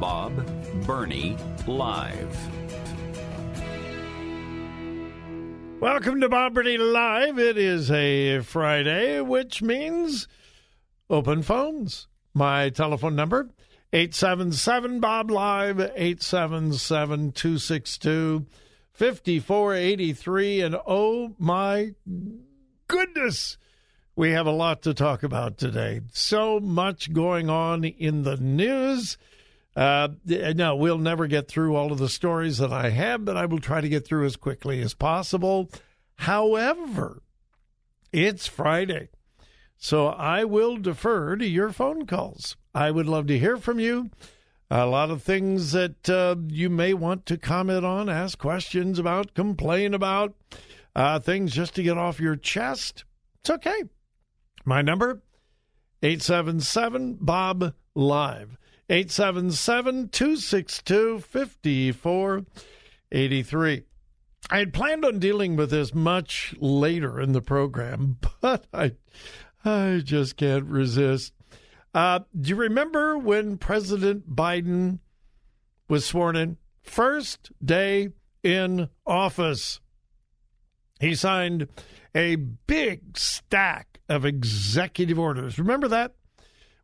Bob Burney Live. Welcome to Bob Burney Live. It is a Friday, which means open phones. My telephone number 877 Bob Live 877 262 5483 and oh my goodness we have a lot to talk about today. So much going on in the news. Uh, no, we'll never get through all of the stories that I have, but I will try to get through as quickly as possible. However, it's Friday, so I will defer to your phone calls. I would love to hear from you. A lot of things that uh, you may want to comment on, ask questions about, complain about, uh, things just to get off your chest. It's okay. My number, 877 Bob Live. 877 262 5483. I had planned on dealing with this much later in the program, but I, I just can't resist. Uh, do you remember when President Biden was sworn in? First day in office. He signed a big stack of executive orders. Remember that?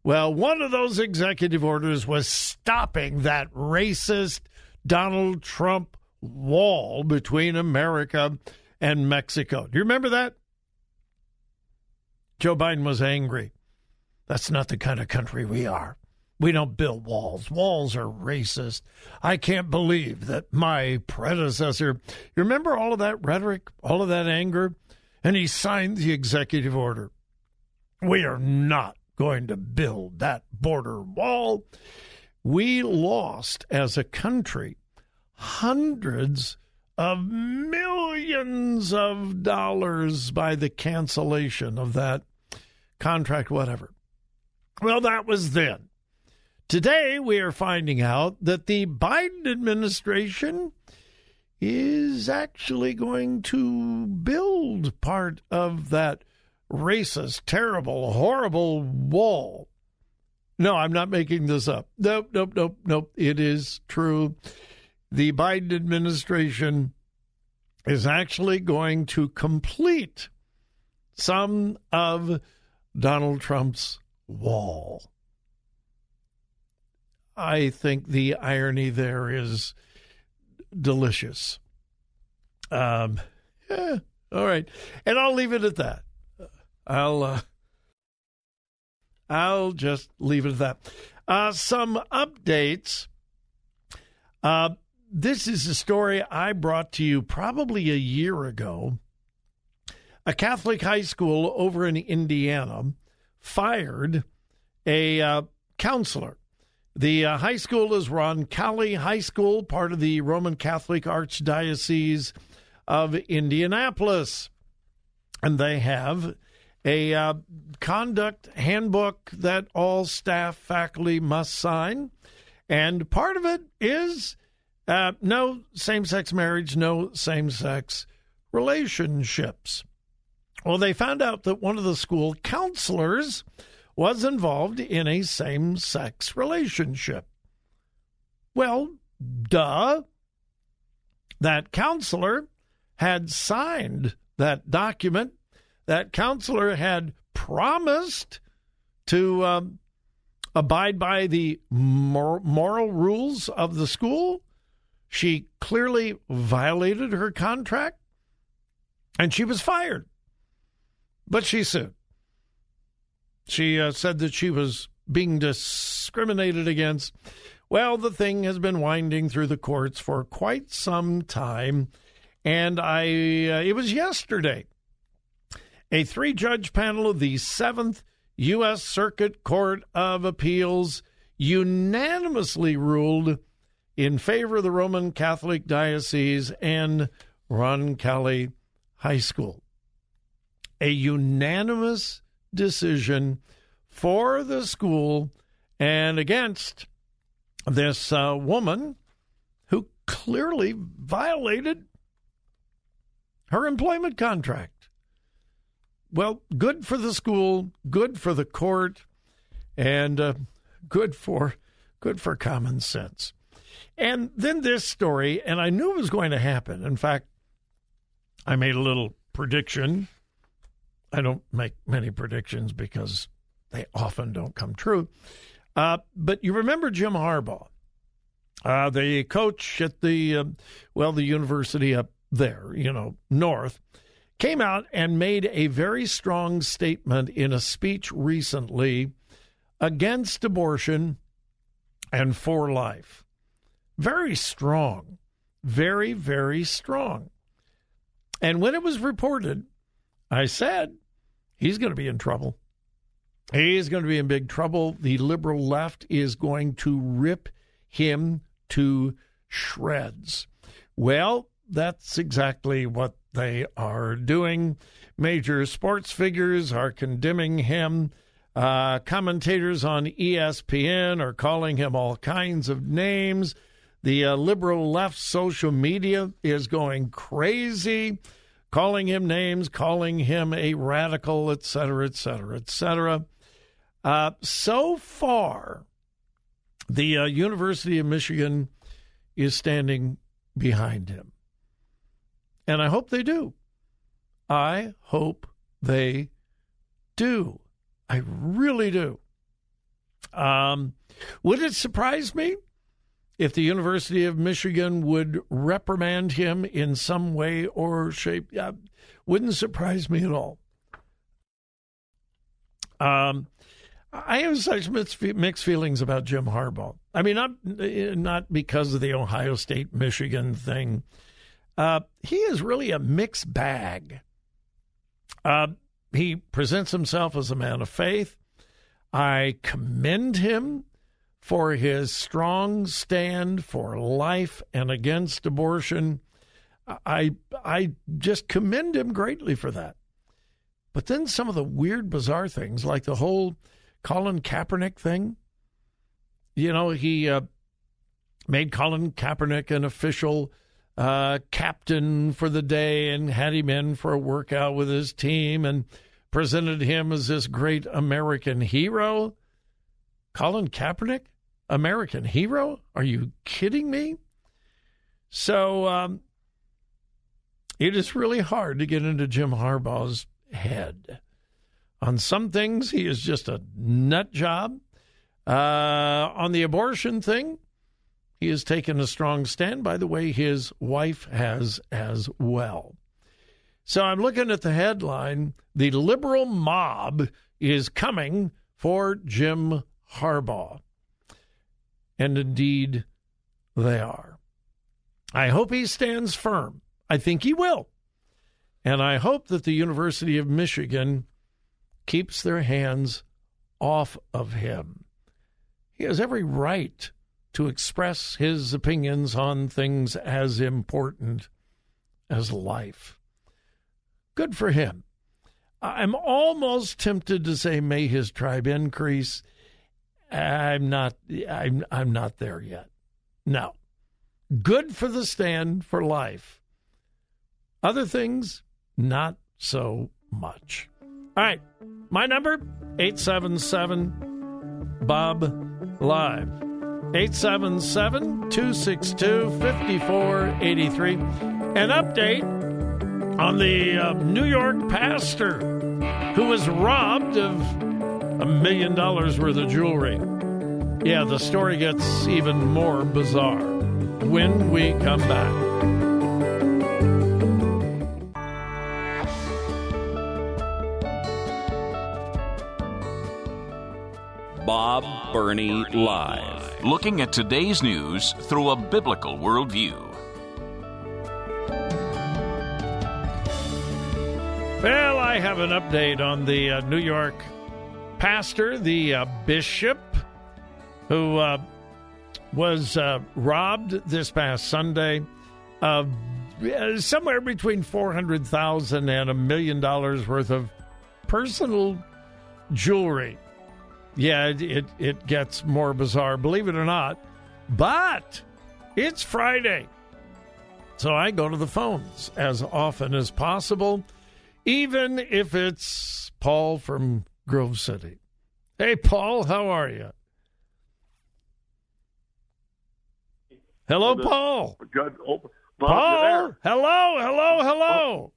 Well, one of those executive orders was stopping that racist Donald Trump wall between America and Mexico. Do you remember that? Joe Biden was angry. That's not the kind of country we are. We don't build walls. Walls are racist. I can't believe that my predecessor, you remember all of that rhetoric, all of that anger? And he signed the executive order. We are not going to build that border wall. We lost as a country hundreds of millions of dollars by the cancellation of that contract, whatever. Well, that was then. Today, we are finding out that the Biden administration is actually going to build part of that racist, terrible, horrible wall. No, I'm not making this up. Nope, nope, nope, nope. It is true. The Biden administration is actually going to complete some of Donald Trump's wall. I think the irony there is delicious. Um, yeah, all right, and I'll leave it at that. I'll uh, I'll just leave it at that. Uh, some updates. Uh, this is a story I brought to you probably a year ago. A Catholic high school over in Indiana fired a uh, counselor. The uh, high school is Roncalli High School, part of the Roman Catholic Archdiocese of Indianapolis. And they have a uh, conduct handbook that all staff faculty must sign. And part of it is uh, no same sex marriage, no same sex relationships. Well, they found out that one of the school counselors was involved in a same sex relationship. Well, duh. That counselor had signed that document. That counselor had promised to um, abide by the mor- moral rules of the school. She clearly violated her contract and she was fired. But she sued. She uh, said that she was being discriminated against. Well, the thing has been winding through the courts for quite some time, and I uh, it was yesterday. A three-judge panel of the Seventh U.S. Circuit Court of Appeals unanimously ruled in favor of the Roman Catholic Diocese and Roncalli High School. A unanimous decision for the school and against this uh, woman who clearly violated her employment contract. Well, good for the school, good for the court, and uh, good for good for common sense. And then this story, and I knew it was going to happen. In fact, I made a little prediction I don't make many predictions because they often don't come true. Uh, but you remember Jim Harbaugh, uh, the coach at the, uh, well, the university up there, you know, north, came out and made a very strong statement in a speech recently against abortion and for life. Very strong. Very, very strong. And when it was reported, I said, he's going to be in trouble. He's going to be in big trouble. The liberal left is going to rip him to shreds. Well, that's exactly what they are doing. Major sports figures are condemning him. Uh, commentators on ESPN are calling him all kinds of names. The uh, liberal left social media is going crazy calling him names, calling him a radical, et cetera, et cetera, et cetera. Uh, so far, the uh, University of Michigan is standing behind him. And I hope they do. I hope they do. I really do. Um, would it surprise me if the University of Michigan would reprimand him in some way or shape, yeah, wouldn't surprise me at all. Um, I have such mixed feelings about Jim Harbaugh. I mean, not not because of the Ohio State Michigan thing. Uh, he is really a mixed bag. Uh, he presents himself as a man of faith. I commend him for his strong stand for life and against abortion. I I just commend him greatly for that. But then some of the weird, bizarre things, like the whole Colin Kaepernick thing. You know, he uh, made Colin Kaepernick an official uh, captain for the day and had him in for a workout with his team and presented him as this great American hero. Colin Kaepernick? American hero? Are you kidding me? So um, it is really hard to get into Jim Harbaugh's head. On some things, he is just a nut job. Uh, on the abortion thing, he has taken a strong stand. By the way, his wife has as well. So I'm looking at the headline The liberal mob is coming for Jim Harbaugh. And indeed, they are. I hope he stands firm. I think he will. And I hope that the University of Michigan keeps their hands off of him. He has every right to express his opinions on things as important as life. Good for him. I'm almost tempted to say, may his tribe increase. I'm not. I'm. I'm not there yet. No. Good for the stand for life. Other things, not so much. All right. My number, 877 Bob Live. 877 262 5483. An update on the uh, New York pastor who was robbed of a million dollars worth of jewelry. Yeah, the story gets even more bizarre when we come back. Bob Burney Live. Looking at today's news through a biblical worldview. Well, I have an update on the uh, New York pastor, the uh, bishop, who uh, was uh, robbed this past Sunday of uh, somewhere between four hundred thousand and a million dollars worth of personal jewelry. Yeah, it, it, it gets more bizarre, believe it or not. But it's Friday. So I go to the phones as often as possible, even if it's Paul from Grove City. Hey, Paul, how are you? Hello, Paul. Good. Oh, Paul, hello, hello, hello.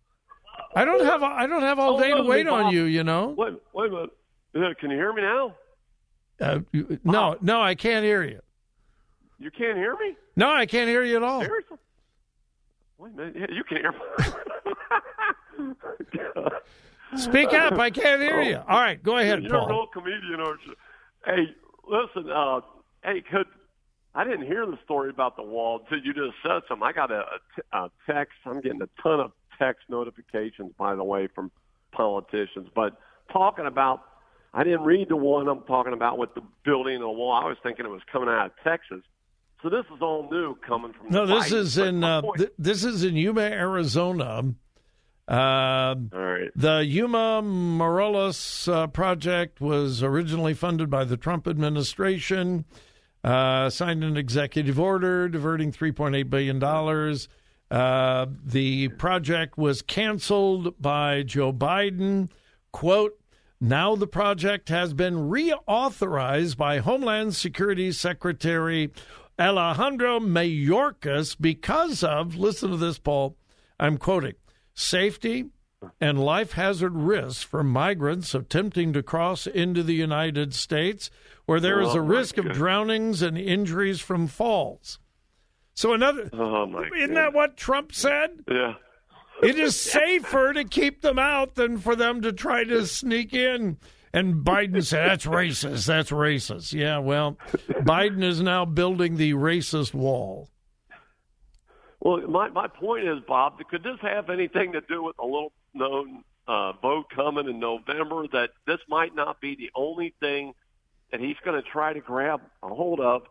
I don't oh, have I don't have all Oh, day to wait on you. You know. Wait, wait a minute. Can you hear me now? Uh, no, no, I can't hear you. You can't hear me? No, I can't hear you at all. Seriously? Wait a minute. Yeah, you can hear me. Speak up. I can't hear you. All right, go ahead, You're a Paul. real comedian, aren't you? Hey, listen. Uh, hey, could I didn't hear the story about the wall until you just said something. I got a, a, t- a text. I'm getting a ton of text notifications, by the way, from politicians. But talking about, I didn't read the one I'm talking about with the building and the wall. I was thinking it was coming out of Texas. So this is all new coming from. No, this Biden. is in uh, th- this is in Yuma, Arizona. Uh, all right. the Yuma Morelos uh, project was originally funded by the Trump administration. Uh, signed an executive order diverting $3.8 billion. Uh, the project was canceled by Joe Biden. Quote, now the project has been reauthorized by Homeland Security Secretary Alejandro Mayorkas because of, listen to this, Paul, I'm quoting, safety and life hazard risks for migrants attempting to cross into the United States, where there is Oh, a risk of drownings and injuries from falls. So, another, Oh my. isn't goodness. that what Trump said? Yeah. It is safer to keep them out than for them to try to sneak in. And Biden said, that's racist. That's racist. Yeah, well, Biden is now building the racist wall. Well, my my point is, Bob, could this have anything to do with a little known uh, vote coming in November? That this might not be the only thing that he's going to try to grab a hold of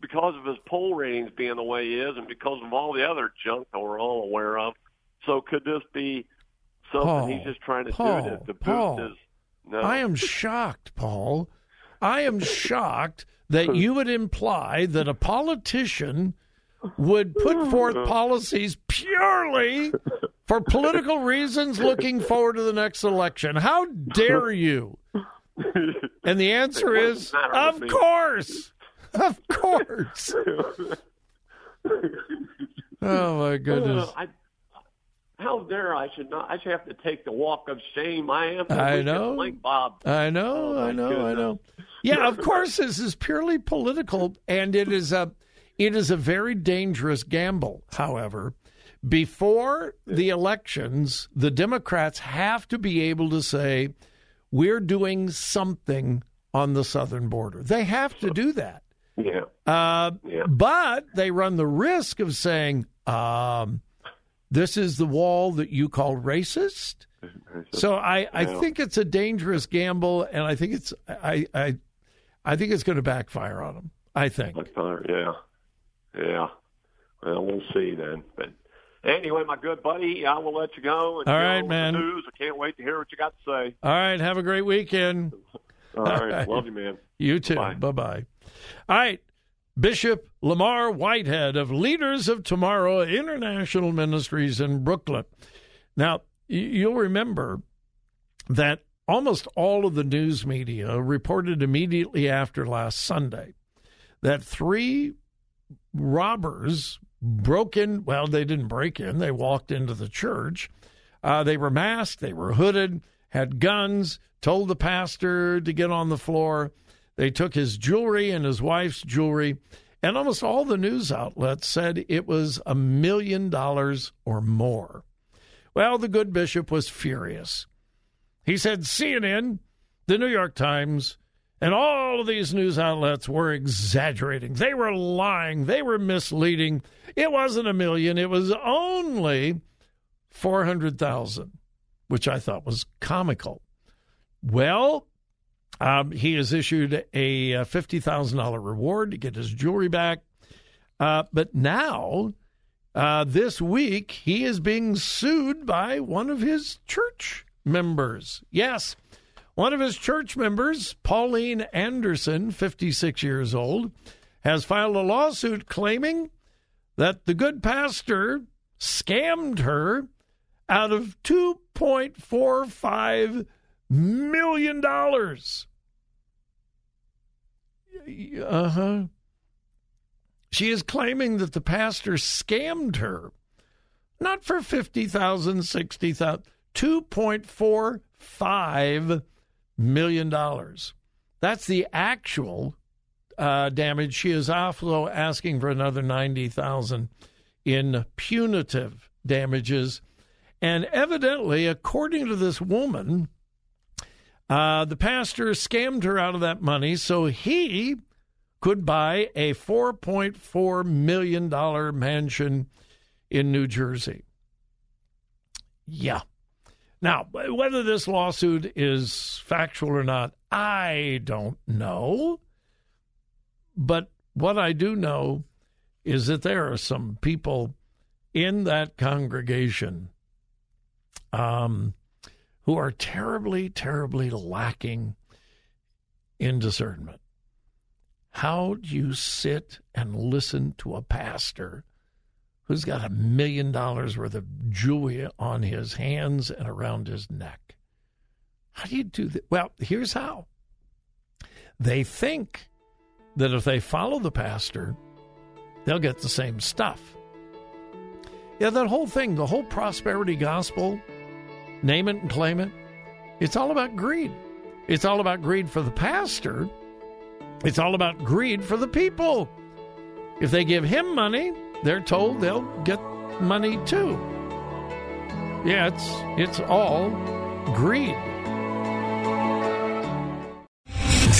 because of his poll ratings being the way he is, and because of all the other junk that we're all aware of. So, could this be something Paul, he's just trying to Paul, do to, to boost Paul. his? No, I am shocked, Paul. I am shocked that you would imply that a politician would put forth policies purely for political reasons looking forward to the next election. How dare you? And the answer It is, wouldn't matter to of course. Of course. Oh, my goodness. Uh, I, how dare I should not? I should have to take the walk of shame. I am. I know. link, Bob. I know, Oh, I know, I know. Yeah, of course, this is purely political, and it is a it is a very dangerous gamble. However, before the elections, the Democrats have to be able to say we're doing something on the southern border. They have to do that. Yeah. Uh, Yeah. But they run the risk of saying, um, this is the wall that you call racist. So I, I think it's a dangerous gamble, and I think it's I I, I think it's going to backfire on him. I think. Backfire, yeah, yeah. Well, we'll see then. But anyway, my good buddy, I will let you go. And All right, man. News. I can't wait to hear what you got to say. All right, have a great weekend. All right, love you, man. You too. Bye bye. All right. Bishop Lamar Whitehead of Leaders of Tomorrow International Ministries in Brooklyn. Now, you'll remember that almost all of the news media reported immediately after last Sunday that three robbers broke in. Well, they didn't break in, they walked into the church. Uh, they were masked, they were hooded, had guns, told the pastor to get on the floor. They took his jewelry and his wife's jewelry, and almost all the news outlets said it was a million dollars or more. Well, the good bishop was furious. He said CNN, the New York Times, and all of these news outlets were exaggerating. They were lying. They were misleading. It wasn't a million, it was only 400,000, which I thought was comical. Well, um, he has issued a $50,000 reward to get his jewelry back. Uh, but now uh, this week, he is being sued by one of his church members. Yes, one of his church members, Pauline Anderson, 56 years old, has filed a lawsuit claiming that the good pastor scammed her out of $2.45 million. Uh huh. She is claiming that the pastor scammed her, not for 50,000, 60,000, 2.45 million dollars. That's the actual uh, damage. She is also asking for another 90,000 in punitive damages. And evidently, according to this woman, uh, the pastor scammed her out of that money, so he could buy a $4.4 million mansion in New Jersey. Yeah. Now, whether this lawsuit is factual or not, I don't know. But what I do know is that there are some people in that congregation um, who are terribly, terribly lacking in discernment. How do you sit and listen to a pastor who's got a million dollars worth of jewelry on his hands and around his neck? How do you do that? Well, here's how. They think that if they follow the pastor, they'll get the same stuff. Yeah, that whole thing, the whole prosperity gospel, name it and claim it, it's all about greed. It's all about greed for the pastor it's all about greed for the people. If they give him money, they're told they'll get money too. Yeah, it's it's all greed.